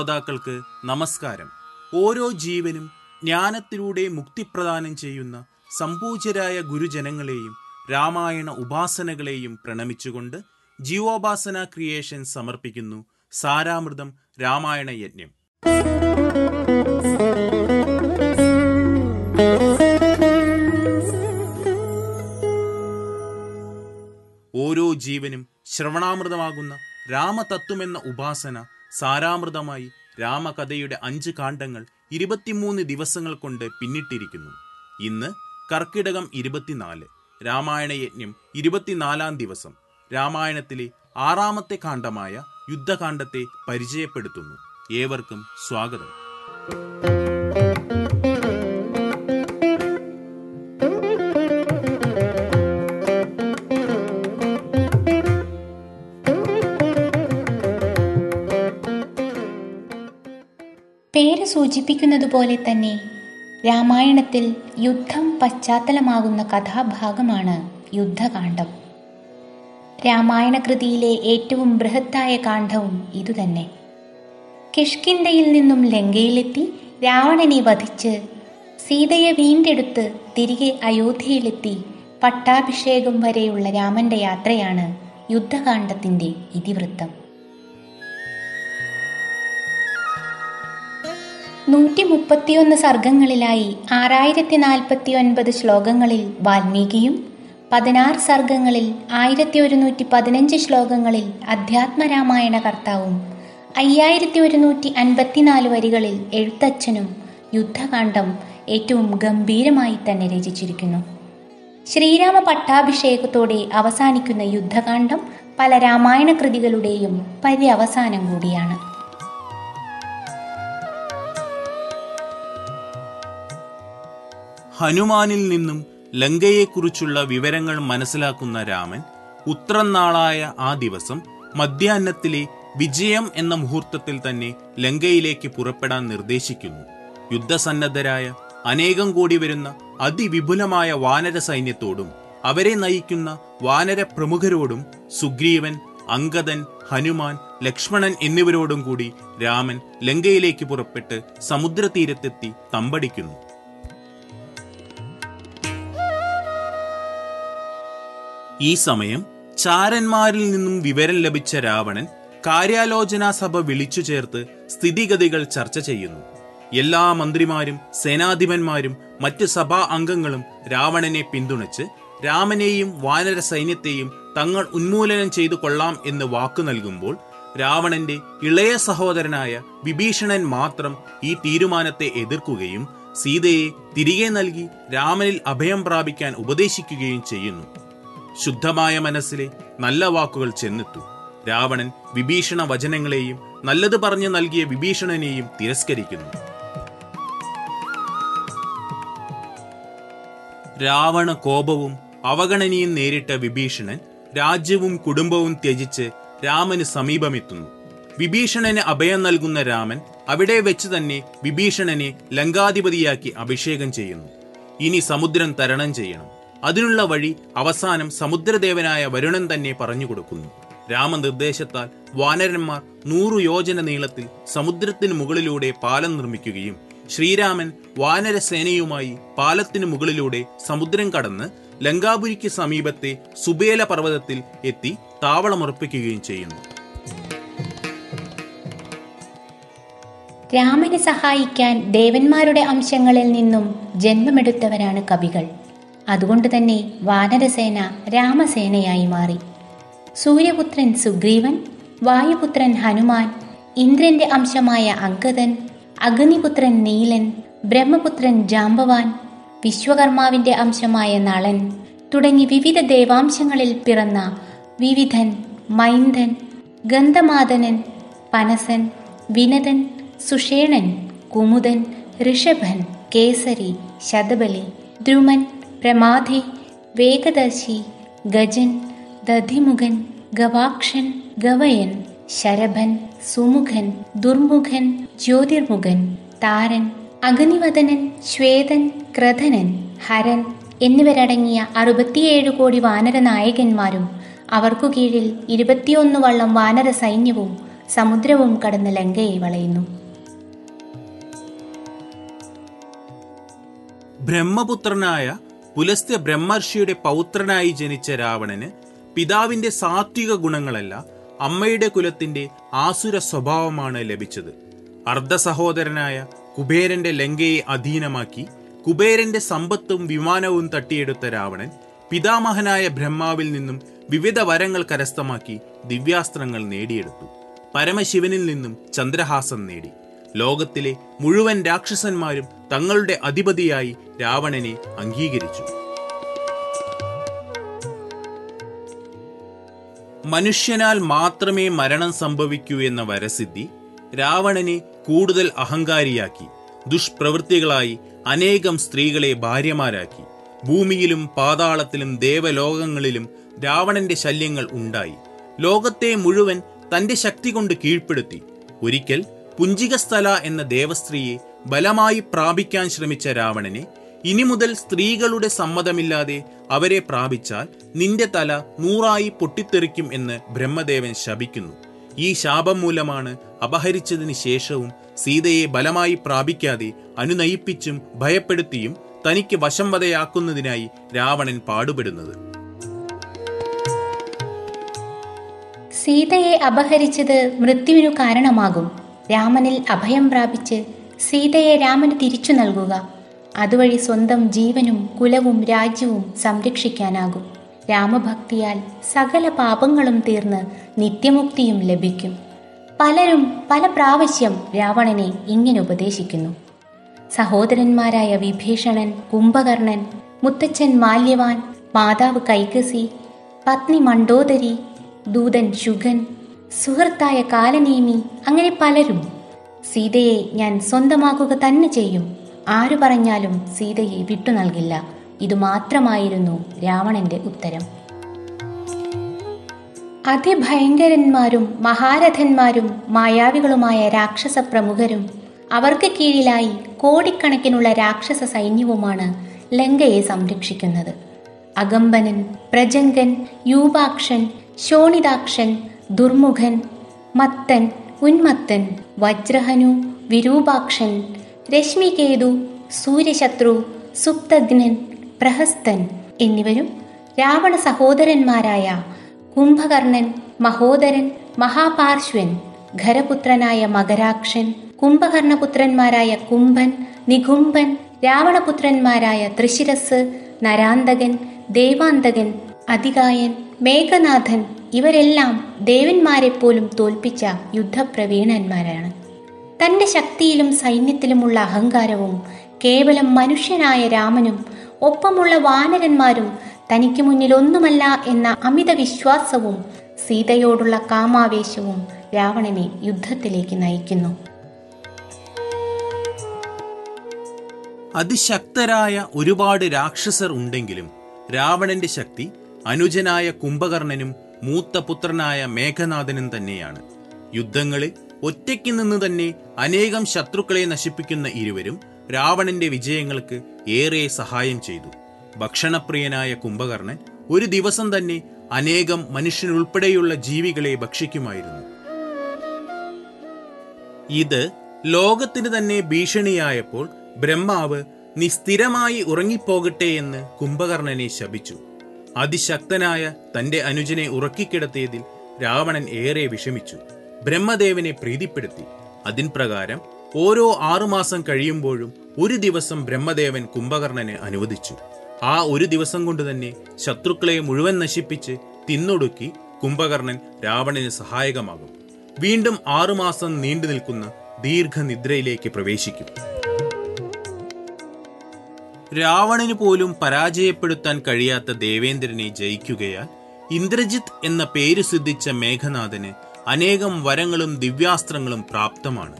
ശ്രോതാക്കൾക്ക് നമസ്കാരം. ഓരോ ജീവനും ജ്ഞാനത്തിലൂടെ മുക്തി പ്രദാനം ചെയ്യുന്ന സംപൂജ്യരായ ഗുരുജനങ്ങളെയും രാമായണ ഉപാസനകളെയും പ്രണമിച്ചുകൊണ്ട് ജീവോപാസന ക്രിയേഷൻ സമർപ്പിക്കുന്നു സാരാമൃതം രാമായണ യജ്ഞം. ഓരോ ജീവനും ശ്രവണാമൃതമാകുന്ന രാമതത്വമെന്ന ഉപാസന സാരാമൃതമായി രാമകഥയുടെ അഞ്ച് കാണ്ഡങ്ങൾ ഇരുപത്തിമൂന്ന് ദിവസങ്ങൾ കൊണ്ട് പിന്നിട്ടിരിക്കുന്നു. ഇന്ന് കർക്കിടകം ഇരുപത്തിനാല് രാമായണ യജ്ഞം ഇരുപത്തിനാലാം ദിവസം. രാമായണത്തിലെ ആറാമത്തെ കാണ്ഡമായ യുദ്ധകാണ്ഡത്തെ പരിചയപ്പെടുത്തുന്നു. ഏവർക്കും സ്വാഗതം. പേര് സൂചിപ്പിക്കുന്നത് പോലെ തന്നെ രാമായണത്തിൽ യുദ്ധം പശ്ചാത്തലമാകുന്ന കഥാഭാഗമാണ് യുദ്ധകാന്ഡം. രാമായണ കൃതിയിലെ ഏറ്റവും ബൃഹത്തായ കാണ്ഡവും ഇതുതന്നെ. കിഷ്കിന്ധയിൽ നിന്നും ലങ്കയിലെത്തി രാവണനെ വധിച്ച് സീതയെ വീണ്ടെടുത്ത് തിരികെ അയോധ്യയിലെത്തി പട്ടാഭിഷേകം വരെയുള്ള രാമന്റെ യാത്രയാണ് യുദ്ധകാന്ഡത്തിന്റെ ഇതിവൃത്തം. നൂറ്റി മുപ്പത്തിയൊന്ന് സർഗങ്ങളിലായി ആറായിരത്തി നാൽപ്പത്തി ഒൻപത് ശ്ലോകങ്ങളിൽ വാൽമീകിയും പതിനാറ് സർഗങ്ങളിൽ ആയിരത്തി ഒരുന്നൂറ്റി പതിനഞ്ച് ശ്ലോകങ്ങളിൽ അധ്യാത്മരാമായണ കർത്താവും അയ്യായിരത്തി ഒരുന്നൂറ്റി അൻപത്തിനാല് വരികളിൽ എഴുത്തച്ഛനും യുദ്ധകാന്ഡം ഏറ്റവും ഗംഭീരമായി തന്നെ രചിച്ചിരിക്കുന്നു. ശ്രീരാമ പട്ടാഭിഷേകത്തോടെ അവസാനിക്കുന്ന യുദ്ധകാന്ഡം പല രാമായണ കൃതികളുടെയും പര്യവസാനം കൂടിയാണ്. ഹനുമാനിൽ നിന്നും ലങ്കയെക്കുറിച്ചുള്ള വിവരങ്ങൾ മനസ്സിലാക്കുന്ന രാമൻ ഉത്രനാളായ ആ ദിവസം മധ്യാഹ്നത്തിലെ വിജയം എന്ന മുഹൂർത്തത്തിൽ തന്നെ ലങ്കയിലേക്ക് പുറപ്പെടാൻ നിർദ്ദേശിക്കുന്നു. യുദ്ധസന്നദ്ധരായ അനേകം കോടി വരുന്ന അതിവിപുലമായ വാനര സൈന്യത്തോടും അവരെ നയിക്കുന്ന വാനര പ്രമുഖരോടും സുഗ്രീവൻ അങ്കദൻ ഹനുമാൻ ലക്ഷ്മണൻ എന്നിവരോടും കൂടി രാമൻ ലങ്കയിലേക്ക് പുറപ്പെട്ട് സമുദ്രതീരത്തെത്തി തമ്പടിക്കുന്നു. ഈ സമയം ചാരന്മാരിൽ നിന്നും വിവരം ലഭിച്ച രാവണൻ കാര്യാലോചനാ സഭ വിളിച്ചു ചേർത്ത് സ്ഥിതിഗതികൾ ചർച്ച ചെയ്യുന്നു. എല്ലാ മന്ത്രിമാരും സേനാധിപന്മാരും മറ്റ് സഭാ അംഗങ്ങളും രാവണനെ പിന്തുണച്ച് രാമനെയും വാനര സൈന്യത്തെയും തങ്ങൾ ഉന്മൂലനം ചെയ്തു കൊള്ളാം എന്ന് വാക്കു നൽകുമ്പോൾ രാവണന്റെ ഇളയ സഹോദരനായ വിഭീഷണൻ മാത്രം ഈ തീരുമാനത്തെ എതിർക്കുകയും സീതയെ തിരികെ നൽകി രാമനിൽ അഭയം പ്രാപിക്കാൻ ഉപദേശിക്കുകയും ചെയ്യുന്നു. ശുദ്ധമായ മനസ്സിലെ നല്ല വാക്കുകൾ ചെന്നെത്തു. രാവണൻ വിഭീഷണ വചനങ്ങളെയും നല്ലത് പറഞ്ഞു നൽകിയ വിഭീഷണനെയും തിരസ്കരിക്കുന്നു. രാവണ കോപവും അവഗണനയും നേരിട്ട വിഭീഷണൻ രാജ്യവും കുടുംബവും ത്യജിച്ച് രാമന് സമീപമെത്തുന്നു. വിഭീഷണന് അഭയം നൽകുന്ന രാമൻ അവിടെ വെച്ച് തന്നെ വിഭീഷണനെ ലങ്കാധിപതിയാക്കി അഭിഷേകം ചെയ്യുന്നു. ഇനി സമുദ്രം തരണം ചെയ്യണം. അതിനുള്ള വഴി അവസാനം സമുദ്രദേവനായ വരുണൻ തന്നെ പറഞ്ഞു കൊടുക്കുന്നു. രാമനിർദ്ദേശത്താൽ വാനരന്മാർ നൂറു യോജന നീളത്തിൽ സമുദ്രത്തിന് മുകളിലൂടെ പാലം നിർമ്മിക്കുകയും ശ്രീരാമൻ വാനരസേനയുമായി പാലത്തിന് മുകളിലൂടെ സമുദ്രം കടന്ന് ലങ്കാപുരിക്ക് സമീപത്തെ സുബേല പർവതത്തിൽ എത്തി താവളമുറപ്പിക്കുകയും ചെയ്യുന്നു. രാമനെ സഹായിക്കാൻ ദേവന്മാരുടെ അംശങ്ങളിൽ നിന്നും ജന്മമെടുത്തവരാണ് കവികൾ. അതുകൊണ്ട് തന്നെ വാനരസേന രാമസേനയായി മാറി. സൂര്യപുത്രൻ സുഗ്രീവൻ വായുപുത്രൻ ഹനുമാൻ ഇന്ദ്രന്റെ അംശമായ അങ്കദൻ അഗ്നിപുത്രൻ നീലൻ ബ്രഹ്മപുത്രൻ ജാംബവാൻ വിശ്വകർമാവിന്റെ അംശമായ നളൻ തുടങ്ങി വിവിധ ദേവാംശങ്ങളിൽ പിറന്ന വിവിധൻ മൈന്ദൻ ഗന്ധമാതനൻ പനസൻ വിനതൻ സുഷേണൻ കുമുദൻ ഋഷഭൻ കേസരി ശതബലി ദ്രുമൻ പ്രമാധി വേഗദർശി ഗജൻ ദധിമുഖൻ ഗവാക്ഷൻ ഗവയൻ ശരഭൻ സുമുഖൻ ദുർമുഖൻ ജ്യോതിർമുഖൻ താരൻ അഗ്നിവദനൻ ശ്വേതൻ ക്രധനൻ ഹരൻ എന്നിവരടങ്ങിയ അറുപത്തിയേഴ് കോടി വാനര നായകന്മാരും അവർക്കു കീഴിൽ ഇരുപത്തിയൊന്ന് വള്ളം വാനര സൈന്യവും സമുദ്രവും കടന്ന് ലങ്കയെ വളയുന്നു. ബ്രഹ്മപുത്രനായ പുലസ്ത്യ ബ്രഹ്മർഷിയുടെ പൗത്രനായി ജനിച്ച രാവണന് പിതാവിന്റെ സാത്വിക ഗുണങ്ങളല്ല അമ്മയുടെ കുലത്തിന്റെ ആസുര സ്വഭാവമാണ് ലഭിച്ചത്. അർദ്ധ സഹോദരനായ കുബേരന്റെ ലങ്കയെ അധീനമാക്കി കുബേരന്റെ സമ്പത്തും വിമാനവും തട്ടിയെടുത്ത രാവണൻ പിതാമഹനായ ബ്രഹ്മാവിൽ നിന്നും വിവിധ വരങ്ങൾ കരസ്ഥമാക്കി ദിവ്യാസ്ത്രങ്ങൾ നേടിയെടുത്തു. പരമശിവനിൽ നിന്നും ചന്ദ്രഹാസം നേടി. ലോകത്തിലെ മുഴുവൻ രാക്ഷസന്മാരും തങ്ങളുടെ അധിപതിയായി രാവണനെ അംഗീകരിച്ചു. മനുഷ്യനാൽ മാത്രമേ മരണം സംഭവിക്കൂ എന്ന വരസിദ്ധി രാവണനെ കൂടുതൽ അഹങ്കാരിയാക്കി ദുഷ്പ്രവൃത്തികളായി അനേകം സ്ത്രീകളെ ഭാര്യമാരാക്കി. ഭൂമിയിലും പാതാളത്തിലും ദേവലോകങ്ങളിലും രാവണന്റെ ശല്യങ്ങൾ ഉണ്ടായി. ലോകത്തെ മുഴുവൻ തന്റെ ശക്തി കൊണ്ട് കീഴ്പ്പെടുത്തി. ഒരിക്കൽ പുഞ്ചികസ്ഥല എന്ന ദേവസ്ത്രീയെ ബലമായി പ്രാപിക്കാൻ ശ്രമിച്ച രാവണനെ ഇനി മുതൽ സ്ത്രീകളുടെ സമ്മതമില്ലാതെ അവരെ പ്രാപിച്ചാൽ നിന്റെ തല നൂറായി പൊട്ടിത്തെറിക്കും എന്ന് ബ്രഹ്മദേവൻ ശപിക്കുന്നു. ഈ ശാപം മൂലമാണ് അപഹരിച്ചതിന് ശേഷവും സീതയെ ബലമായി പ്രാപിക്കാതെ അനുനയിപ്പിച്ചും ഭയപ്പെടുത്തിയും തനിക്ക് വശംവതയാക്കുന്നതിനായി രാവണൻ പാടുപെടുന്നത്. സീതയെ അപഹരിച്ചത് മൃത്യുവിനു കാരണമാകും. രാമനിൽ അഭയം പ്രാപിച്ച് സീതയെ രാമന് തിരിച്ചു നൽകുക. അതുവഴി സ്വന്തം ജീവനും കുലവും രാജ്യവും സംരക്ഷിക്കാനാകും. രാമഭക്തിയാൽ സകല പാപങ്ങളും തീർന്ന് നിത്യമുക്തിയും ലഭിക്കും. പലരും പല പ്രാവശ്യം രാവണനെ ഇങ്ങനെ ഉപദേശിക്കുന്നു. സഹോദരന്മാരായ വിഭീഷണൻ കുംഭകർണൻ മുത്തച്ഛൻ മാല്യവാൻ മാതാവ് കൈകസി പത്നി മണ്ഡോദരി ദൂതൻ ശുഗൻ സുഹൃത്തായ കാലനേമി അങ്ങനെ പലരും. സീതയെ ഞാൻ സ്വന്തമാക്കുക തന്നെ ചെയ്യും. ആരു പറഞ്ഞാലും സീതയെ വിട്ടു നൽകില്ല. ഇതുമാത്രമായിരുന്നു രാവണന്റെ ഉത്തരം. അതിഭയങ്കരന്മാരും മഹാരഥന്മാരും മായാവികളുമായ രാക്ഷസ പ്രമുഖരും അവർക്ക് കീഴിലായി കോടിക്കണക്കിനുള്ള രാക്ഷസ സൈന്യവുമാണ് ലങ്കയെ സംരക്ഷിക്കുന്നത്. അകമ്പനൻ പ്രജങ്കൻ യൂപാക്ഷൻ ശോണിതാക്ഷൻ ദുർമുഖൻ മത്തൻ ഉന്മത്തൻ വജ്രഹനു വിരൂപാക്ഷൻ രശ്മികേതു സൂര്യശത്രു സുപ്തഗ്നൻ പ്രഹസ്തൻ എന്നിവരും രാവണ സഹോദരന്മാരായ കുംഭകർണൻ മഹോദരൻ മഹാപാർശ്വൻ ഖരപുത്രനായ മകരാക്ഷൻ കുംഭകർണപുത്രന്മാരായ കുംഭൻ നികുംഭൻ രാവണപുത്രന്മാരായ തൃശിരസ് നരാന്തകൻ ദേവാന്തകൻ അതികായൻ മേഘനാഥൻ ഇവരെല്ലാം ദേവന്മാരെ പോലും തോൽപ്പിച്ച യുദ്ധപ്രവീണന്മാരാണ്. തന്റെ ശക്തിയിലും സൈന്യത്തിലുമുള്ള അഹങ്കാരവും കേവലം മനുഷ്യനായ രാമനും ഒപ്പമുള്ള വാനരന്മാരും തനിക്ക് മുന്നിൽ ഒന്നുമല്ല എന്ന അമിത വിശ്വാസവും സീതയോടുള്ള കാമാവേശവും രാവണനെ യുദ്ധത്തിലേക്ക് നയിക്കുന്നു. അതിശക്തരായ ഒരുപാട് രാക്ഷസർ ഉണ്ടെങ്കിലും രാവണന്റെ ശക്തി അനുജനായ കുംഭകർണനും മൂത്ത പുത്രനായ മേഘനാഥനും തന്നെയാണ്. യുദ്ധങ്ങളിൽ ഒറ്റയ്ക്ക് നിന്ന് തന്നെ അനേകം ശത്രുക്കളെ നശിപ്പിക്കുന്ന ഇരുവരും രാവണന്റെ വിജയങ്ങൾക്ക് ഏറെ സഹായം ചെയ്തു. ഭക്ഷണപ്രിയനായ കുംഭകർണൻ ഒരു ദിവസം തന്നെ അനേകം മനുഷ്യനുൾപ്പെടെയുള്ള ജീവികളെ ഭക്ഷിക്കുമായിരുന്നു. ഇത് ലോകത്തിന് തന്നെ ഭീഷണിയായപ്പോൾ ബ്രഹ്മാവ് നിസ്ഥിരമായി ഉറങ്ങിപ്പോകട്ടെ എന്ന് കുംഭകർണനെ ശപിച്ചു. അതിശക്തനായ തന്റെ അനുജനെ ഉറക്കിക്കിടത്തിയതിൽ രാവണൻ ഏറെ വിഷമിച്ചു. ബ്രഹ്മദേവനെ പ്രീതിപ്പെടുത്തി. അതിൻ പ്രകാരം ഓരോ ആറുമാസം കഴിയുമ്പോഴും ഒരു ദിവസം ബ്രഹ്മദേവൻ കുംഭകർണനെ അനുവദിച്ചു. ആ ഒരു ദിവസം കൊണ്ട് തന്നെ ശത്രുക്കളെ മുഴുവൻ നശിപ്പിച്ച് തിന്നൊടുക്കി കുംഭകർണൻ രാവണന് സഹായകമാകും. വീണ്ടും ആറുമാസം നീണ്ടു നിൽക്കുന്ന ദീർഘനിദ്രയിലേക്ക് പ്രവേശിക്കും. രാവണന് പോലും പരാജയപ്പെടുത്താൻ കഴിയാത്ത ദേവേന്ദ്രനെ ജയിക്കുകയാൽ ഇന്ദ്രജിത്ത് എന്ന പേര് സിദ്ധിച്ച മേഘനാഥന് അനേകം വരങ്ങളും ദിവ്യാസ്ത്രങ്ങളും പ്രാപ്തമാണ്.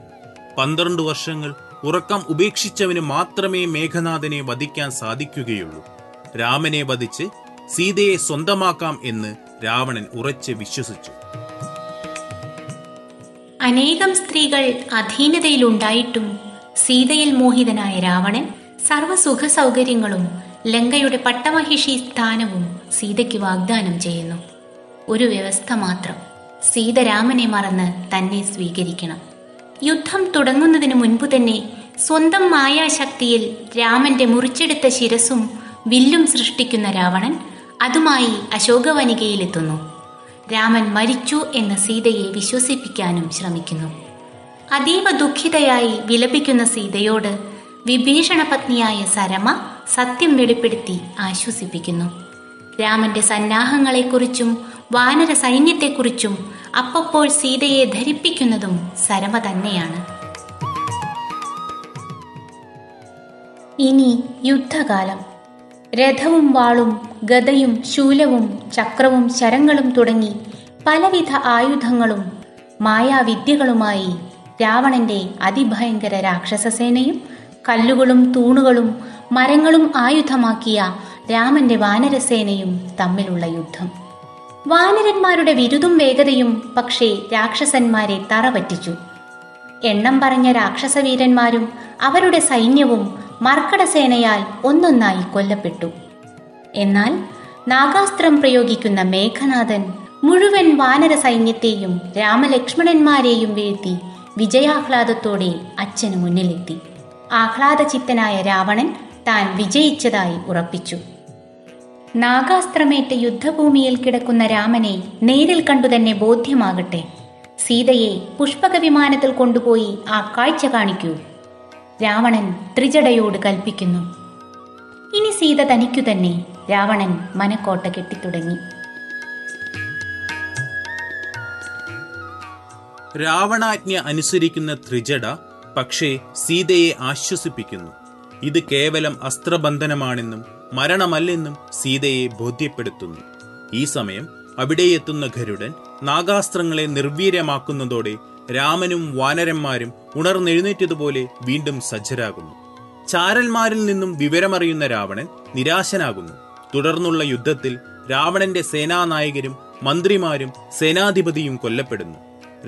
പന്ത്രണ്ട് വർഷങ്ങൾ ഉറക്കം ഉപേക്ഷിച്ചവന് മാത്രമേ മേഘനാഥനെ വധിക്കാൻ സാധിക്കുകയുള്ളൂ. രാമനെ വധിച്ച് സീതയെ സ്വന്തമാക്കാം എന്ന് രാവണൻ ഉറച്ച് വിശ്വസിച്ചു. അനേകം സ്ത്രീകൾ അധീനതയിലുണ്ടായിട്ടും സീതയിൽ മോഹിതനായ രാവണൻ സർവസുഖ സൗകര്യങ്ങളും ലങ്കയുടെ പട്ടമഹിഷി സ്ഥാനവും സീതയ്ക്ക് വാഗ്ദാനം ചെയ്യുന്നു. ഒരു വ്യവസ്ഥ മാത്രം സീത രാമനെ മറന്ന് തന്നെ സ്വീകരിക്കണം. യുദ്ധം തുടങ്ങുന്നതിന് മുൻപ് തന്നെ സ്വന്തം മായാശക്തിയിൽ രാമന്റെ മുറിച്ചെടുത്ത ശിരസും വില്ലും സൃഷ്ടിക്കുന്ന രാവണൻ അതുമായി അശോകവനികയിലെത്തുന്നു. രാമൻ മരിച്ചു എന്ന സീതയെ വിശ്വസിപ്പിക്കാനും ശ്രമിക്കുന്നു. അതീവ ദുഃഖിതയായി വിലപിക്കുന്ന സീതയോട് വിഭീഷണ പത്നിയായ സരമ സത്യം വെളിപ്പെടുത്തി ആശ്വസിപ്പിക്കുന്നു. രാമന്റെ സന്നാഹങ്ങളെക്കുറിച്ചും വാനര സൈന്യത്തെക്കുറിച്ചും അപ്പപ്പോൾ സീതയെ ധരിപ്പിക്കുന്നതും സരമ തന്നെയാണ്. ഇനി യുദ്ധകാലം. രഥവും വാളും ഗതയും ശൂലവും ചക്രവും ശരങ്ങളും തുടങ്ങി പലവിധ ആയുധങ്ങളും മായാവിദ്യകളുമായി രാവണന്റെ അതിഭയങ്കര രാക്ഷസസേനയും കല്ലുകളും തൂണുകളും മരങ്ങളും ആയുധമാക്കിയ രാമന്റെ വാനരസേനയും തമ്മിലുള്ള യുദ്ധം. വാനരന്മാരുടെ വിരുതും വേഗതയും പക്ഷേ രാക്ഷസന്മാരെ തറപറ്റിച്ചു. എണ്ണം പറഞ്ഞ രാക്ഷസവീരന്മാരും അവരുടെ സൈന്യവും മർക്കടസേനയാൽ ഒന്നൊന്നായി കൊല്ലപ്പെട്ടു. എന്നാൽ നാഗാസ്ത്രം പ്രയോഗിക്കുന്ന മേഘനാഥൻ മുഴുവൻ വാനര സൈന്യത്തെയും രാമലക്ഷ്മണന്മാരെയും വീഴ്ത്തി വിജയാഹ്ലാദത്തോടെ അച്ഛന് മുന്നിലെത്തി. ആഹ്ലാദചിത്തനായ രാവണൻ താൻ വിജയിച്ചതായി ഉറപ്പിച്ചു. നാഗാസ്ത്രമേറ്റ യുദ്ധഭൂമിയിൽ കിടക്കുന്ന രാമനെ നേരിൽ കണ്ടുതന്നെ ബോധ്യമാകട്ടെ. സീതയെ പുഷ്പക വിമാനത്തിൽ കൊണ്ടുപോയി ആ കാഴ്ച കാണിക്കൂ. രാവണൻ ത്രിജടയോട് കൽപ്പിക്കുന്നു. ഇനി സീത തനിക്കു തന്നെ രാവണൻ മനക്കോട്ട കെട്ടിത്തുടങ്ങി. രാവണാജ്ഞ അനുസരിക്കുന്ന ത്രിജട പക്ഷേ സീതയെ ആശ്വസിപ്പിക്കുന്നു. ഇത് കേവലം അസ്ത്രബന്ധനമാണെന്നും മരണമല്ലെന്നും സീതയെ ബോധ്യപ്പെടുത്തുന്നു. ഈ സമയം അവിടെയെത്തുന്ന ഗരുഡൻ നാഗാസ്ത്രങ്ങളെ നിർവീര്യമാക്കുന്നതോടെ രാമനും വാനരന്മാരും ഉണർന്നെഴുന്നേറ്റതുപോലെ വീണ്ടും സജ്ജരാകുന്നു. ചാരന്മാരിൽ നിന്നും വിവരമറിയുന്ന രാവണൻ നിരാശനാകുന്നു. തുടർന്നുള്ള യുദ്ധത്തിൽ രാവണന്റെ സേനാനായകരും മന്ത്രിമാരും സേനാധിപതിയും കൊല്ലപ്പെടുന്നു.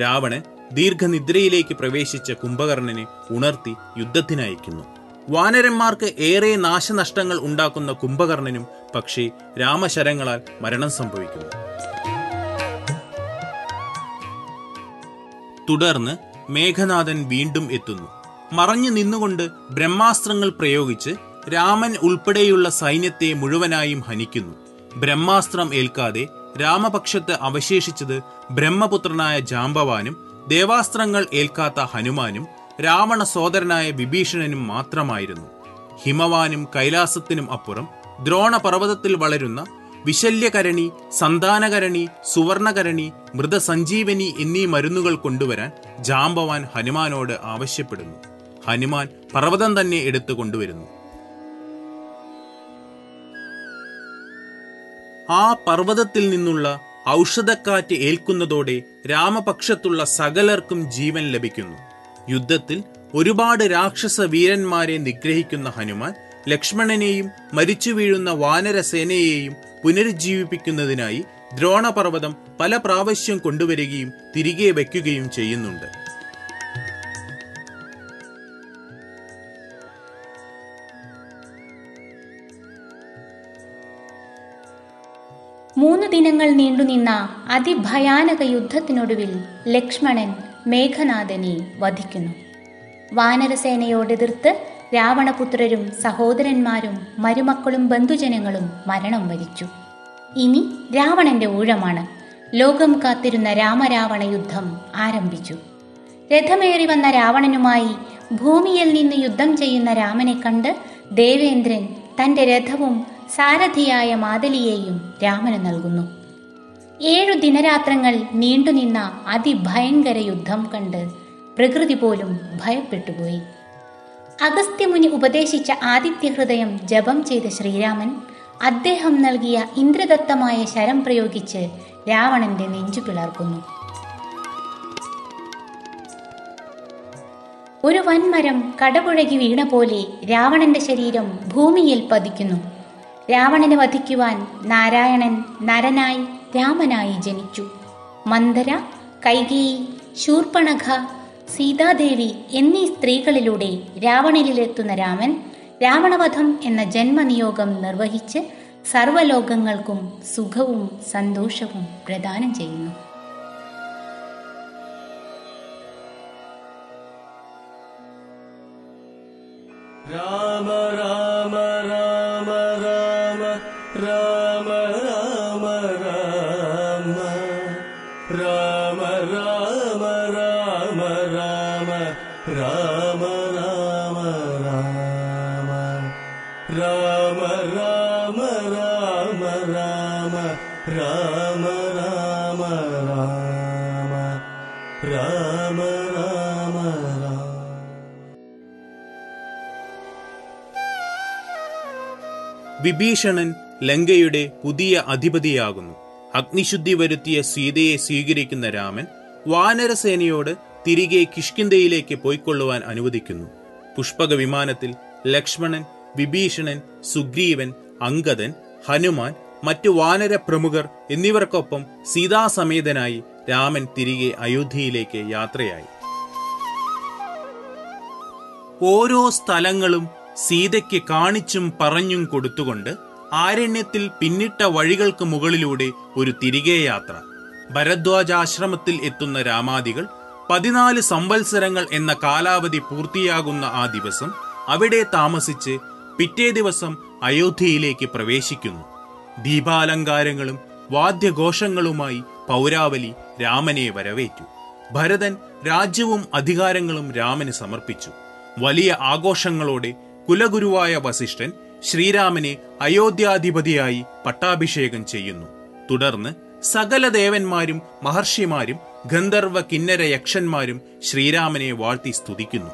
രാവണൻ ദീർഘനിദ്രയിലേക്ക് പ്രവേശിച്ച കുംഭകർണനെ ഉണർത്തി യുദ്ധത്തിനയക്കുന്നു വാനരന്മാർക്ക് ഏറെ നാശനഷ്ടങ്ങൾ ഉണ്ടാക്കുന്ന കുംഭകർണനും പക്ഷേ രാമശരങ്ങളാൽ മരണം സംഭവിക്കുന്നു. തുടർന്ന് മേഘനാഥൻ വീണ്ടും എത്തുന്നു. മറഞ്ഞു നിന്നുകൊണ്ട് ബ്രഹ്മാസ്ത്രങ്ങൾ പ്രയോഗിച്ച് രാമൻ ഉൾപ്പെടെയുള്ള സൈന്യത്തെ മുഴുവനായും ഹനിക്കുന്നു. ബ്രഹ്മാസ്ത്രം ഏൽക്കാതെ രാമപക്ഷത്ത് അവശേഷിച്ചത് ബ്രഹ്മപുത്രനായ ജാമ്പവാനും ദേവാസ്ത്രങ്ങൾ ഏൽക്കാത്ത ഹനുമാനും രാവണ സോദരനായ വിഭീഷണനും മാത്രമായിരുന്നു. ഹിമവാനും കൈലാസത്തിനും അപ്പുറം ദ്രോണപർവതത്തിൽ വളരുന്ന വിശല്യകരണി സന്താനകരണി സുവർണകരണി മൃതസഞ്ജീവനി എന്നീ മരുന്നുകൾ കൊണ്ടുവരാൻ ജാംബവാൻ ഹനുമാനോട് ആവശ്യപ്പെടുന്നു. ഹനുമാൻ പർവതം തന്നെ എടുത്തു കൊണ്ടുവരുന്നു. ആ പർവതത്തിൽ നിന്നുള്ള ഔഷധക്കാറ്റ് ഏൽക്കുന്നതോടെ രാമപക്ഷത്തുള്ള സകലർക്കും ജീവൻ ലഭിക്കുന്നു. യുദ്ധത്തിൽ ഒരുപാട് രാക്ഷസ വീരന്മാരെ നിഗ്രഹിക്കുന്ന ഹനുമാൻ ലക്ഷ്മണനെയും മരിച്ചു വീഴുന്ന വാനരസേനയെയും പുനരുജ്ജീവിപ്പിക്കുന്നതിനായി ദ്രോണപർവതം പല പ്രാവശ്യം കൊണ്ടുവരികയും തിരികെ വയ്ക്കുകയും ചെയ്യുന്നുണ്ട്. ദിനങ്ങൾ നീണ്ടുനിന്ന അതിഭയാനക യുദ്ധത്തിനൊടുവിൽ ലക്ഷ്മണൻ മേഘനാഥനെ വധിക്കുന്നു. വാനരസേനയോടെതിർത്ത് രാവണപുത്രരും സഹോദരന്മാരും മരുമക്കളും ബന്ധുജനങ്ങളും മരണം വരിച്ചു. ഇനി രാവണന്റെ ഊഴമാണ്. ലോകം കാത്തിരുന്ന രാമരാവണ യുദ്ധം ആരംഭിച്ചു. രഥമേറി വന്ന രാവണനുമായി ഭൂമിയിൽ നിന്ന് യുദ്ധം ചെയ്യുന്ന രാമനെ കണ്ട് ദേവേന്ദ്രൻ തന്റെ രഥവും സാരഥിയായ മാതലിയെയും രാമന് നൽകുന്നു. ഏഴു ദിനരാത്രങ്ങൾ നീണ്ടുനിന്ന അതിഭയങ്കര യുദ്ധം കണ്ട് പ്രകൃതി പോലും ഭയപ്പെട്ടുപോയി. അഗസ്ത്യമുനി ഉപദേശിച്ച ആദിത്യഹൃദയം ജപം ചെയ്ത ശ്രീരാമൻ അദ്ദേഹം നൽകിയ ഇന്ദ്രദത്തമായ ശരം പ്രയോഗിച്ച് രാവണന്റെ നെഞ്ചു പിളർക്കുന്നു. ഒരു വൻമരം കടപുഴകി വീണ പോലെ രാവണന്റെ ശരീരം ഭൂമിയിൽ പതിക്കുന്നു. രാവണനെ വധിക്കുവാൻ നാരായണൻ നരനായി രാമനായി ജനിച്ചു. മന്ദര കൈകേയി ശൂർപ്പണഖ സീതാദേവി എന്നീ സ്ത്രീകളിലൂടെ രാവണനിലെത്തുന്ന രാമൻ രാവണവധം എന്ന ജന്മനിയോഗം നിർവഹിച്ച് സർവലോകങ്ങൾക്കും സുഖവും സന്തോഷവും പ്രദാനം ചെയ്യുന്നു. രാമ രാമ വിഭീഷണൻ ലങ്കയുടെ പുതിയ അധിപതിയാകുന്നു അഗ്നിശുദ്ധി വരുത്തിയ സീതയെ സ്വീകരിക്കുന്ന രാമൻ വാനരസേനയോട് തിരികെ കിഷ്കിന്തയിലേക്ക് പോയിക്കൊള്ളുവാൻ അനുവദിക്കുന്നു. പുഷ്പക വിമാനത്തിൽ ലക്ഷ്മണൻ വിഭീഷണൻ സുഗ്രീവൻ അങ്കദൻ ഹനുമാൻ മറ്റു വാനര പ്രമുഖർ എന്നിവർക്കൊപ്പം സീതാസമേതനായി രാമൻ തിരികെ അയോധ്യയിലേക്ക് യാത്രയായി. ഓരോ സ്ഥലങ്ങളും സീതയ്ക്ക് കാണിച്ചും പറഞ്ഞും കൊടുത്തുകൊണ്ട് ആരണ്യത്തിൽ പിന്നിട്ട വഴികൾക്ക് മുകളിലൂടെ ഒരു തിരികെ യാത്ര ഭരദ്വാജാശ്രമത്തിൽ എത്തുന്ന രാമാദികൾ പതിനാല് സംവത്സരങ്ങൾ എന്ന കാലാവധി പൂർത്തിയാകുന്ന ആ ദിവസം അവിടെ താമസിച്ച് പിറ്റേ ദിവസം അയോധ്യയിലേക്ക് പ്രവേശിക്കുന്നു. ദീപാലങ്കാരങ്ങളും വാദ്യഘോഷങ്ങളുമായി പൗരാവലി രാമനെ വരവേറ്റു. ഭരതൻ രാജ്യവും അധികാരങ്ങളും രാമന് സമർപ്പിച്ചു. വലിയ ആഘോഷങ്ങളോടെ കുലഗുരുവായ വസിഷ്ഠൻ ശ്രീരാമനെ അയോധ്യാധിപതിയായി പട്ടാഭിഷേകം ചെയ്യുന്നു. തുടർന്ന് സകല ദേവന്മാരും മഹർഷിമാരും ഗന്ധർവ കിന്നര യക്ഷന്മാരും ശ്രീരാമനെ വാഴ്ത്തി സ്തുതിക്കുന്നു.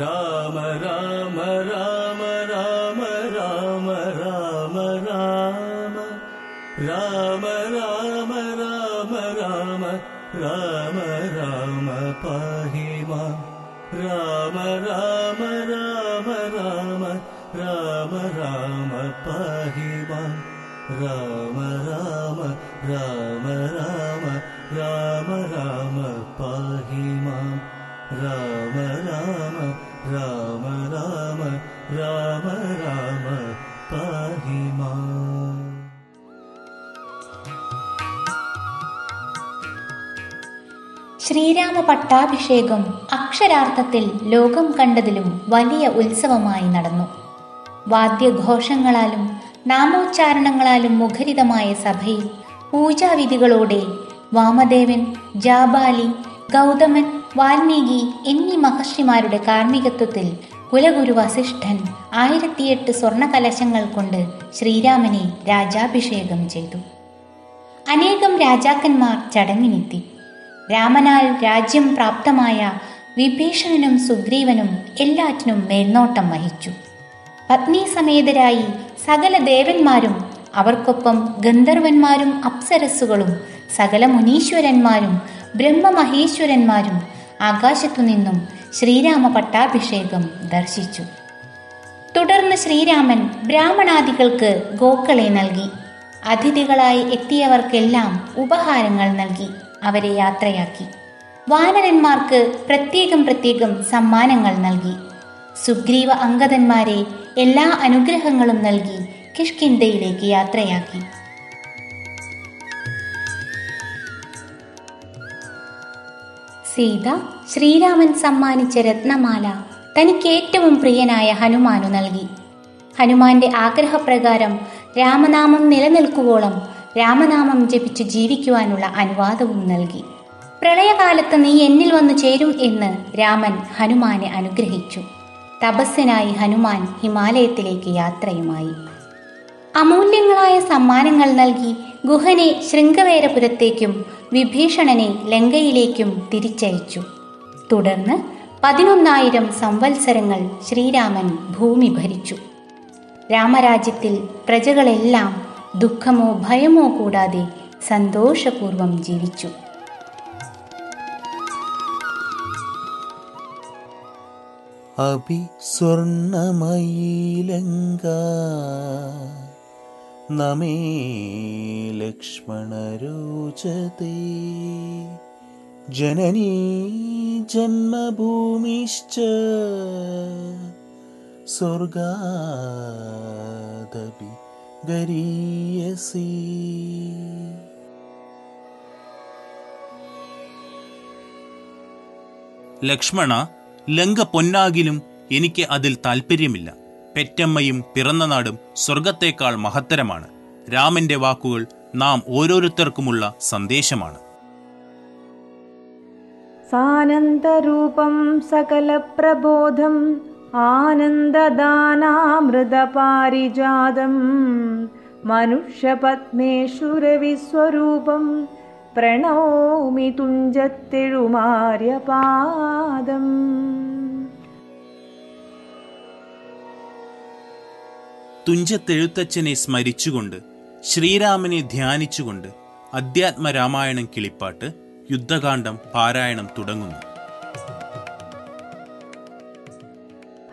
രാമ രാമ രാമ പട്ടാഭിഷേകം അക്ഷരാർത്ഥത്തിൽ ലോകം കണ്ടതിലും വലിയ ഉത്സവമായി നടന്നു. വാദ്യഘോഷങ്ങളാലും നാമോച്ചാരണങ്ങളാലും മുഖരിതമായ സഭയിൽ പൂജാവിധികളോടെ വാമദേവൻ ജാബാലി ഗൗതമൻ വാൽമീകി എന്നീ മഹർഷിമാരുടെ കാർമ്മികത്വത്തിൽ കുലഗുരു വസിഷ്ഠൻ ആയിരത്തിയെട്ട് സ്വർണകലശങ്ങൾ കൊണ്ട് ശ്രീരാമനെ രാജാഭിഷേകം ചെയ്തു. അനേകം രാജാക്കന്മാർ ചടങ്ങിനെത്തി. രാമനാൽ രാജ്യം പ്രാപ്തമായ വിഭീഷണനും സുഗ്രീവനും എല്ലാറ്റിനും മേൽനോട്ടം വഹിച്ചു. പത്നി സമേതരായി സകല ദേവന്മാരും അവർക്കൊപ്പം ഗന്ധർവന്മാരും അപ്സരസ്സുകളും സകല മുനീശ്വരന്മാരും ബ്രഹ്മമഹേശ്വരന്മാരും ആകാശത്തുനിന്നും ശ്രീരാമ പട്ടാഭിഷേകം ദർശിച്ചു. തുടർന്ന് ശ്രീരാമൻ ബ്രാഹ്മണാദികൾക്ക് ഗോക്കളെ നൽകി. അതിഥികളായി എത്തിയവർക്കെല്ലാം ഉപഹാരങ്ങൾ നൽകി. അവരെ യാത്രയാക്കി. വാനരന്മാർക്ക് പ്രത്യേകം പ്രത്യേകം സമ്മാനങ്ങൾ നൽകി. സുഗ്രീവ അംഗതന്മാരെ എല്ലാ അനുഗ്രഹങ്ങളും നൽകി കിഷ്കിന്തയിലേക്ക് യാത്രയാക്കി. സീത ശ്രീരാമൻ സമ്മാനിച്ച രത്നമാല തനിക്ക് ഏറ്റവും പ്രിയനായ ഹനുമാനു നൽകി. ഹനുമാന്റെ ആഗ്രഹപ്രകാരം രാമനാമം നിലനിൽക്കുവോളം രാമനാമം ജപിച്ചു ജീവിക്കുവാനുള്ള അനുവാദവും നൽകി. പ്രളയകാലത്ത് നീ എന്നിൽ വന്നു ചേരും എന്ന് രാമൻ ഹനുമാനെ അനുഗ്രഹിച്ചു. തപസ്സിനായി ഹനുമാൻ ഹിമാലയത്തിലേക്ക് യാത്രയുമായി. അമൂല്യങ്ങളായ സമ്മാനങ്ങൾ നൽകി ഗുഹനെ ശൃംഗവേരപുരത്തേക്കും വിഭീഷണനെ ലങ്കയിലേക്കും തിരിച്ചയച്ചു. തുടർന്ന് പതിനൊന്നായിരം സംവത്സരങ്ങൾ ശ്രീരാമൻ ഭൂമി ഭരിച്ചു. രാമരാജ്യത്തിൽ പ്രജകളെല്ലാം ദുഃഖമോ ഭയമോ കൂടാതെ സന്തോഷപൂർവം ജീവിച്ചു. അഭി സ്വർണമയീലങ്ക നമേ ലക്ഷ്മണരോചതേ. ജനനീ ജന്മഭൂമിശ്ച സ്വർഗാദപി ഗരീയസി. ലക്ഷ്മണ ലങ്ക പൊന്നാകിലും എനിക്ക് അതിൽ താൽപ്പര്യമില്ല. പെറ്റമ്മയും പിറന്ന നാടും സ്വർഗത്തേക്കാൾ മഹത്തരമാണ്. രാമന്റെ വാക്കുകൾ നാം ഓരോരുത്തർക്കുമുള്ള സന്ദേശമാണ്. സാനന്ദരൂപം സകല പ്രബോധം ആനന്ദദാനാമൃതപാരിജാതം മനുഷ്യപത്മേശ്വരവിസ്വരൂപം പ്രണോമി തുഞ്ചത്തെഴുമാര്യപാദം. തുഞ്ചത്തെഴുത്തച്ഛനെ സ്മരിച്ചുകൊണ്ട് ശ്രീരാമനെ ധ്യാനിച്ചുകൊണ്ട് അധ്യാത്മ രാമായണം കിളിപ്പാട്ട് യുദ്ധകാന്ഡം പാരായണം തുടങ്ങുന്നു.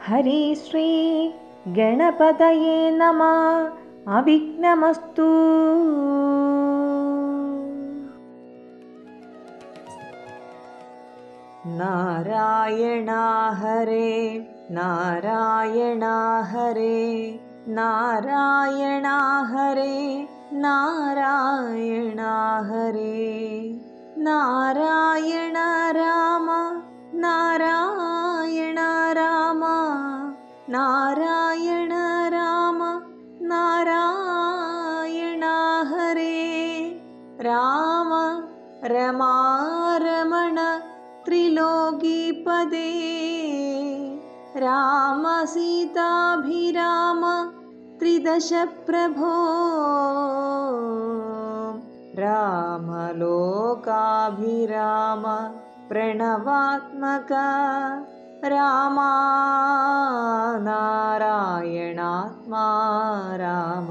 हरि श्री गणपतये नमः। अभिघ्नमस्तु नारायणा हरे नारायणा हरे नारायणा हरे नारायणा हरे। नारायण राम। नारायण राम नारायण राम नारायण हरे। राम रमा रमण त्रिलोकीपदे रामसीताभिराम त्रिदशप्रभो रामलोकाभिराम പ്രഭോ രാമലോകാഭിരാമ പ്രണവാത്മക രാമാ നാരായണാത്മാ രാമ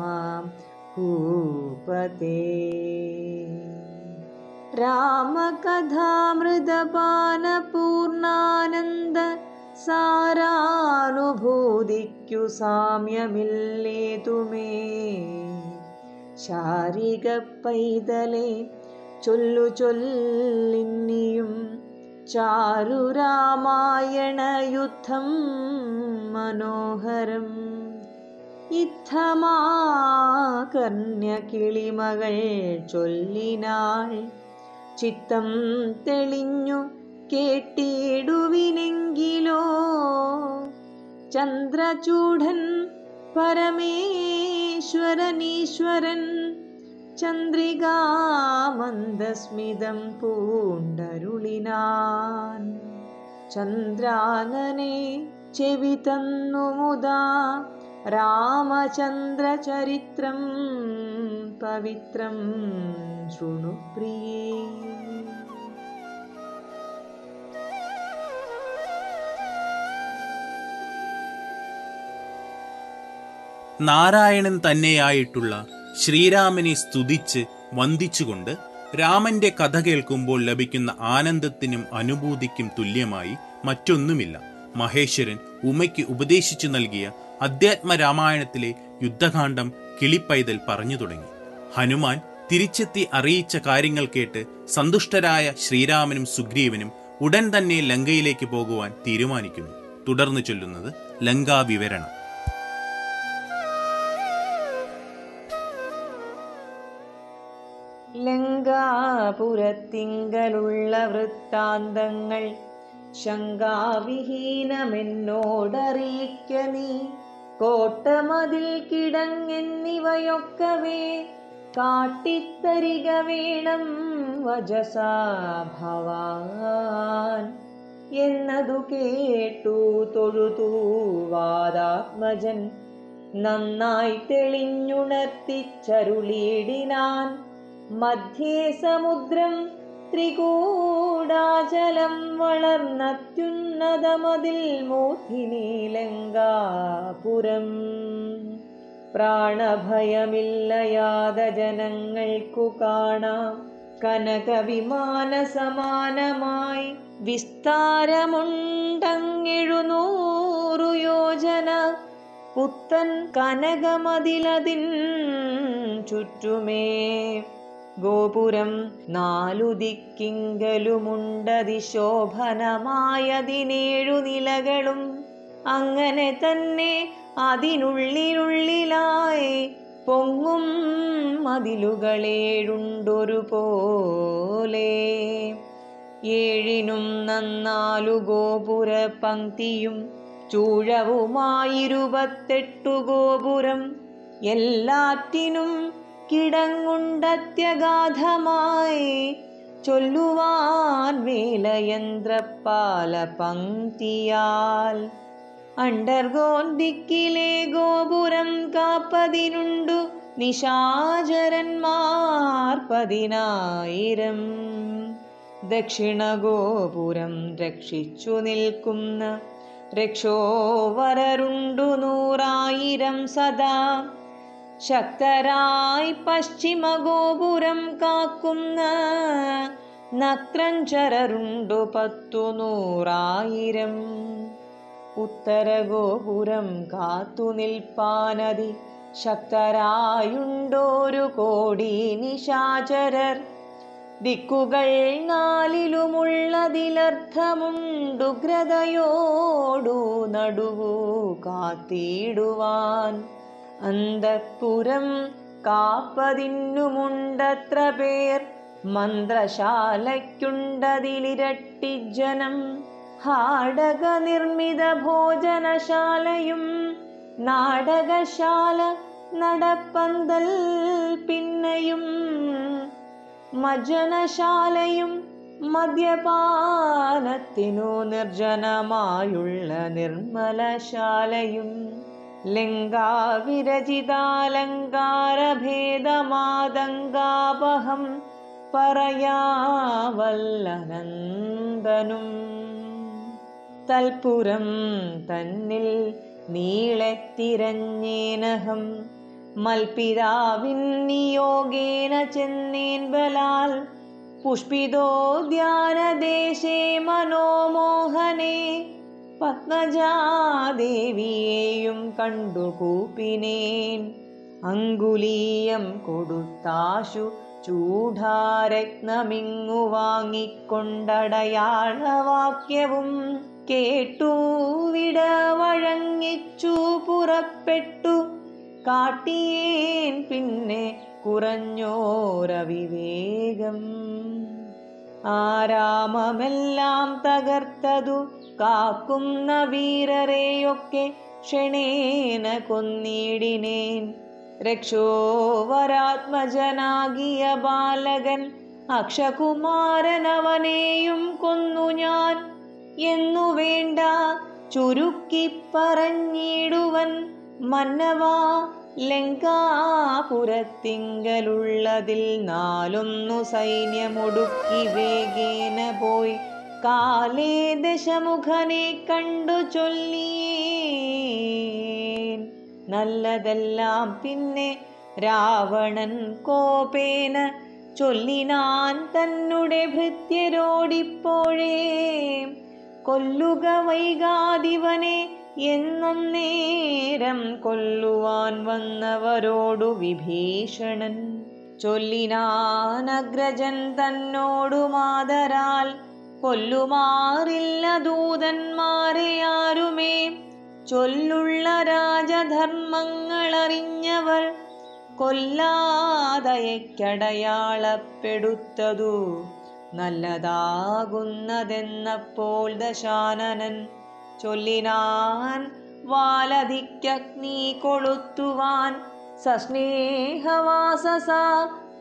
ഭൂപതേ രാമകഥാമൃതപാനപൂർണാനന്ദ സാരാനുഭൂതിക്കു സാമ്യമില്ലേതുമേ ശാരിക പൈതലെ ചൊല്ലു ചൊല്ലിന്നിയും ചാരുരാമായണ യുദ്ധം മനോഹരം. ഇത്തമാകർണ്യ കിളിമകൾ ചൊല്ലിനാൾ. ചിത്തം തെളിഞ്ഞു കേട്ടിടുവിനെങ്കിലോ. ചന്ദ്രചൂഢൻ പരമേശ്വരനീശ്വരൻ ചന്ദ്രികാമന്ദസ്മിതം പൂണ്ടരുളിനാൻ. ചന്ദ്രാനനെ ചെവി തന്നു മുതാ രാമചന്ദ്രചരിത്രം പവിത്രം ശൃണു പ്രിയേ. നാരായണൻ തന്നെയായിട്ടുള്ള ശ്രീരാമനെ സ്തുതിച്ച് വന്ദിച്ചുകൊണ്ട് രാമന്റെ കഥ കേൾക്കുമ്പോൾ ലഭിക്കുന്ന ആനന്ദത്തിനും അനുഭൂതിക്കും തുല്യമായി മറ്റൊന്നുമില്ല. മഹേശ്വരൻ ഉമയ്ക്ക് ഉപദേശിച്ചു നൽകിയ അധ്യാത്മ രാമായണത്തിലെ യുദ്ധകാന്ഡം കിളിപ്പൈതൽ പറഞ്ഞു തുടങ്ങി. ഹനുമാൻ തിരിച്ചെത്തി അറിയിച്ച കാര്യങ്ങൾ കേട്ട് സന്തുഷ്ടരായ ശ്രീരാമനും സുഗ്രീവനും ഉടൻ തന്നെ ലങ്കയിലേക്ക് പോകുവാൻ തീരുമാനിക്കുന്നു. തുടർന്ന് ചൊല്ലുന്നത് ലങ്കാ വിവരണം ലങ്കാപുരത്തിങ്കലുള്ള വൃത്താന്തങ്ങൾ ശങ്കാവിഹീനമെന്നോടറിയിക്ക നീ. കോട്ടമതിൽ കിടങ്ങെന്നിവയൊക്കവേ കാട്ടിത്തരിക വേണം വജസാഭവാൻ എന്നതു കേട്ടു തൊഴുതൂവാദാത്മജൻ നന്നായി തെളിഞ്ഞുണർത്തിച്ചരുളിയിടിനാൻ മധ്യേ സമുദ്രം ത്രികൂടാചലം വളർന്നത്യുന്നതമതിൽ മോഹിനീലങ്കാപുരം. പ്രാണഭയമില്ലയാത ജനങ്ങൾക്കു കാണാം കനകവിമാന സമാനമായി വിസ്താരമുണ്ടങ്ങിഴുന്നൂറു യോജന പുത്തൻ കനകമതിലതിൻ ചുറ്റുമേ ഗോപുരം നാലു ദിക്കിങ്കലുമുണ്ടതിശോഭനമായതിനേഴു നിലകളും അങ്ങനെ തന്നെ അതിനുള്ളിലുള്ളിലായി പൊങ്ങും മതിലുകളേഴുണ്ടൊരു പോലെ ഏഴിനും നന്നാലു ഗോപുര പങ്ക്തിയും ചൂഴവുമായിരുപത്തെട്ടു ഗോപുരം എല്ലാറ്റിനും കിടങ്ങുണ്ടത്യഗാധമായി ചൊല്ലുവാൻ വേലയന്ത്രപ്പാല പങ്ക്തിയാൽ അണ്ടർഗോൻ ദിക്കിലെ ഗോപുരം കാപ്പതിനുണ്ടു നിശാചരന്മാർ പതിനായിരം. ദക്ഷിണഗോപുരം രക്ഷിച്ചു നിൽക്കുന്ന രക്ഷോവരരുണ്ടു നൂറായിരം സദാ. ശക്തരായി പശ്ചിമഗോപുരം കാക്കുന്ന നത്രഞ്ചരരുണ്ടു പത്തു നൂറായിരം ഉത്തരഗോപുരം കാത്തു നിൽപ്പാനതി ശക്തരായുണ്ടോരു കോടി നിശാചരർ. ദിക്കുകൾ നാലിലുമുള്ളതിലർത്ഥമുണ്ടുഗ്രതയോടു നടുവു കാത്തിടുവാൻ. അന്തഃപുരം കാപ്പതിന്നുമുണ്ടത്ര പേർ. മന്ത്രശാലയ്ക്കുണ്ടതിലിരട്ടി ജനം ഹാടക നിർമ്മിത ഭോജനശാലയും നാടകശാല നടപ്പന്തൽ പിന്നെയും. മജനശാലയും മദ്യപാനത്തിനു നിർജനമായുള്ള നിർമ്മലശാലയും. ലിംഗാവിരചിതാലങ്കാരഭേദമാതങ്കാപഹം പറയാവല്ലനന്ദനും തൽപുരം തന്നിൽ നീളത്തിരഞ്ഞേനഹം മൽപിതാവിൻ നിയോഗേന ചെന്നേൻ ബലാൽ പുഷ്പിതോദ്യാനദേശേ മനോമോഹനെ പത്മജാദേവിയെയും കണ്ടു കൂപ്പിനേൻ അങ്കുലീയം കൊടുത്താശു ചൂഢാരത്നമിങ്ങു വാങ്ങിക്കൊണ്ടടയാളവാക്യവും കേട്ടു വിട വഴങ്ങിച്ചു പുറപ്പെട്ടു. കാട്ടിയേൻ പിന്നെ കുറഞ്ഞോരവിവേകം. ആരാമമെല്ലാം തകർത്തതു കാക്കുന്ന വീരരെയൊക്കെ ക്ഷണേന കൊന്നിടിനേൻ. രക്ഷോവരാത്മജനാകിയ ബാലകൻ അക്ഷകുമാരനവനെയും കൊന്നു ഞാൻ. എന്നു വേണ്ട ചുരുക്കി പറഞ്ഞിടുവൻ മന്നവാ ലങ്കാപുരത്തിങ്കലുള്ളതിൽ നാലൊന്നു സൈന്യമൊടുക്കി വേഗേന പോയി. കാലേ ദശമുഖനെ കണ്ടു ചൊല്ലിയേ നല്ലതെല്ലാം പിന്നെ രാവണൻ കോപേന ചൊല്ലിനാൻ തന്നുടെ ഭൃത്യരോടിപ്പോഴേ. കൊല്ലുക വൈകാതിവനെ എന്നും നേരം കൊല്ലുവാൻ വന്നവരോടു വിഭീഷണൻ ചൊല്ലിനാൻ അഗ്രജൻ തന്നോടു മാതരാൽ കൊല്ലുമാറില്ല ദൂതന്മാരെ ആരുമേ? ചൊല്ലുള്ള രാജധർമ്മങ്ങളറിഞ്ഞവർ കൊല്ലാതയക്കടയാളപ്പെടുത്തതു. നല്ലതാകുന്നതെന്നപ്പോൾ ദശാനനൻ ചൊല്ലിനാൻ വാലധിക്കഗ്നി കൊളുത്തുവാൻ സസ്നേഹവാസസ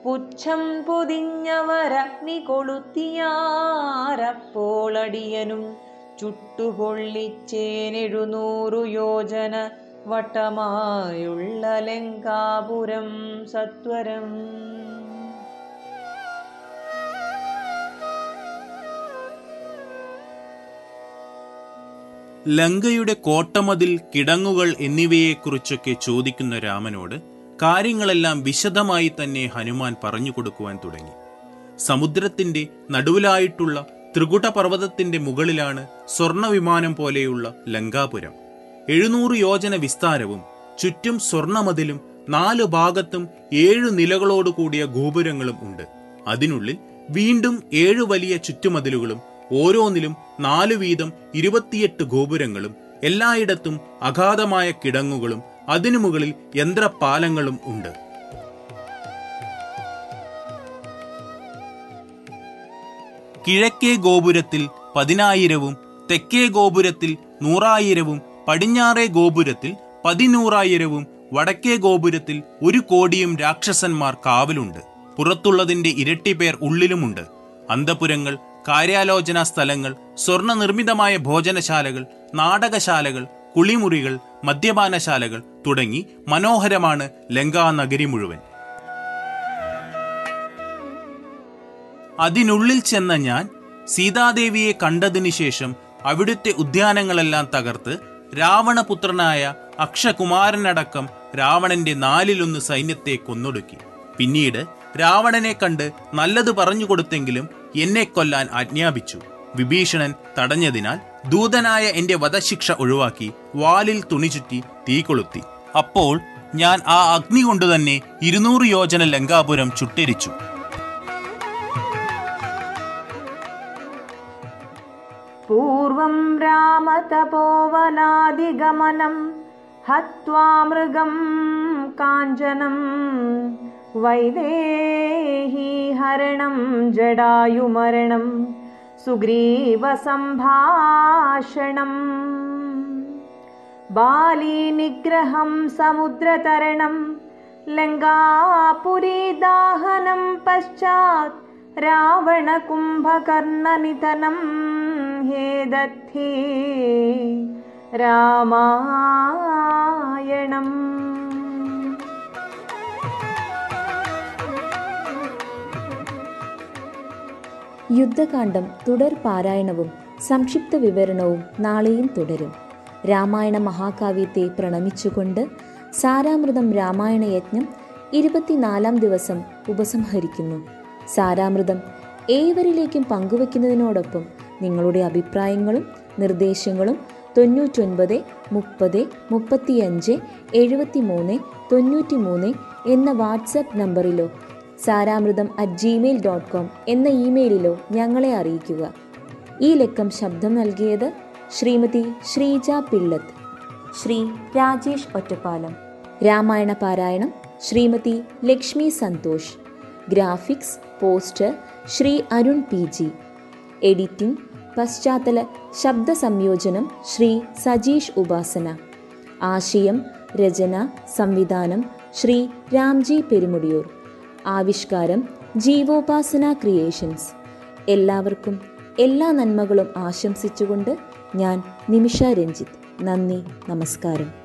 പുച്ഛം പൊതിഞ്ഞവരഗ്നി കൊളുത്തിയാരപ്പോളടിയനും ചുട്ടുപൊള്ളിച്ചേനെഴുന്നൂറു യോജന വട്ടമായുള്ള ലങ്കാപുരം സത്വരം. ലങ്കയുടെ കോട്ടമതിൽ കിടങ്ങുകൾ എന്നിവയെക്കുറിച്ചൊക്കെ ചോദിക്കുന്ന രാമനോട് കാര്യങ്ങളെല്ലാം വിശദമായി തന്നെ ഹനുമാൻ പറഞ്ഞു കൊടുക്കുവാൻ തുടങ്ങി. സമുദ്രത്തിന്റെ നടുവിലായിട്ടുള്ള ത്രികുട പർവതത്തിന്റെ മുകളിലാണ് സ്വർണവിമാനം പോലെയുള്ള ലങ്കാപുരം. എഴുന്നൂറ് യോജന വിസ്താരവും ചുറ്റും സ്വർണമതിലും നാല് ഭാഗത്തും ഏഴു നിലകളോട് കൂടിയ ഗോപുരങ്ങളും ഉണ്ട്. അതിനുള്ളിൽ വീണ്ടും ഏഴു വലിയ ചുറ്റുമതിലുകളും ഓരോന്നിലും നാലു വീതം ഇരുപത്തിയെട്ട് ഗോപുരങ്ങളും എല്ലായിടത്തും അഗാധമായ കിടങ്ങുകളും അതിനു മുകളിൽ യന്ത്രപാലങ്ങളും ഉണ്ട്. കിഴക്കേ ഗോപുരത്തിൽ പതിനായിരവും തെക്കേ ഗോപുരത്തിൽ നൂറായിരവും പടിഞ്ഞാറേ ഗോപുരത്തിൽ പതിനൂറായിരവും വടക്കേ ഗോപുരത്തിൽ ഒരു കോടിയും രാക്ഷസന്മാർ കാവലുണ്ട്. പുറത്തുള്ളതിന്റെ ഇരട്ടി പേർ ഉള്ളിലുമുണ്ട്. അന്തപുരങ്ങൾ കാര്യാലോചന സ്ഥലങ്ങൾ സ്വർണ നിർമ്മിതമായ ഭോജനശാലകൾ നാടകശാലകൾ കുളിമുറികൾ മദ്യപാനശാലകൾ തുടങ്ങി മനോഹരമാണ് ലങ്കാ നഗരി മുഴുവൻ. അതിനുള്ളിൽ ചെന്ന ഞാൻ സീതാദേവിയെ കണ്ടതിനു ശേഷം അവിടുത്തെ ഉദ്യാനങ്ങളെല്ലാം തകർത്ത് രാവണപുത്രനായ അക്ഷകുമാരനടക്കം രാവണന്റെ നാലിലൊന്ന് സൈന്യത്തെ കൊന്നൊടുക്കി. പിന്നീട് രാവണനെ കണ്ട് നല്ലത് പറഞ്ഞു കൊടുത്തെങ്കിലും എന്നെ കൊല്ലാൻ ആജ്ഞാപിച്ചു. വിഭീഷണൻ തടഞ്ഞതിനാൽ ദൂതനായ എന്റെ വധശിക്ഷ ഒഴിവാക്കി വാലിൽ തുണി ചുറ്റി തീ കൊളുത്തി. അപ്പോൾ ഞാൻ ആ അഗ്നി കൊണ്ടുതന്നെ ഇരുന്നൂറ് യോജന ലങ്കാപുരം ചുട്ടരിച്ചു. പൂർവം രാമതപോവനാദിഗമനം ഹത്വാ മൃഗം കാഞ്ചനം വൈദേഹി ഹരണം ജടായുമരണം सुग्रीवसम्भाषणम्। बालीनिग्रहं समुद्रतरणं लङ्गापुरीदाहनं पश्चात् रावणकुम्भकर्णनिधनं हे दत्थे रामायणम् യുദ്ധകാന്ഡം തുടർ പാരായണവും സംക്ഷിപ്ത വിവരണവും നാളെയും തുടരും. രാമായണ മഹാകാവ്യത്തെ പ്രണമിച്ചുകൊണ്ട് സാരാമൃതം രാമായണ യജ്ഞം ഇരുപത്തിനാലാം ദിവസം ഉപസംഹരിക്കുന്നു. സാരാമൃതം ഏവരിലേക്കും പങ്കുവയ്ക്കുന്നതിനോടൊപ്പം നിങ്ങളുടെ അഭിപ്രായങ്ങളും നിർദ്ദേശങ്ങളും തൊണ്ണൂറ്റൊൻപത് മുപ്പത് മുപ്പത്തിയഞ്ച് എഴുപത്തി മൂന്ന് തൊണ്ണൂറ്റി മൂന്ന് എന്ന WhatsApp നമ്പറിലോ Saramritham at Gmail dot com എന്ന ഇമെയിലിലോ ഞങ്ങളെ അറിയിക്കുക. ഈ ലക്കം ശബ്ദം നൽകിയത് ശ്രീമതി ശ്രീജ പിള്ളത്ത്. ശ്രീ രാജേഷ് ഒറ്റപ്പാലം. രാമായണ പാരായണം Shrimati Lakshmi Santosh. Graphics poster Shri Arun P G. Editing പശ്ചാത്തല ശബ്ദ സംയോജനം ശ്രീ സജീഷ് ഉപാസന. ആശയം രചന സംവിധാനം ശ്രീ രാംജി പെരുമുടിയൂർ. ആവിഷ്കാരം ജീവോപാസന ക്രിയേഷൻസ്. എല്ലാവർക്കും എല്ലാ നന്മകളും ആശംസിച്ചുകൊണ്ട് ഞാൻ നിമിഷ രഞ്ജിത്ത്. നന്ദി നമസ്കാരം.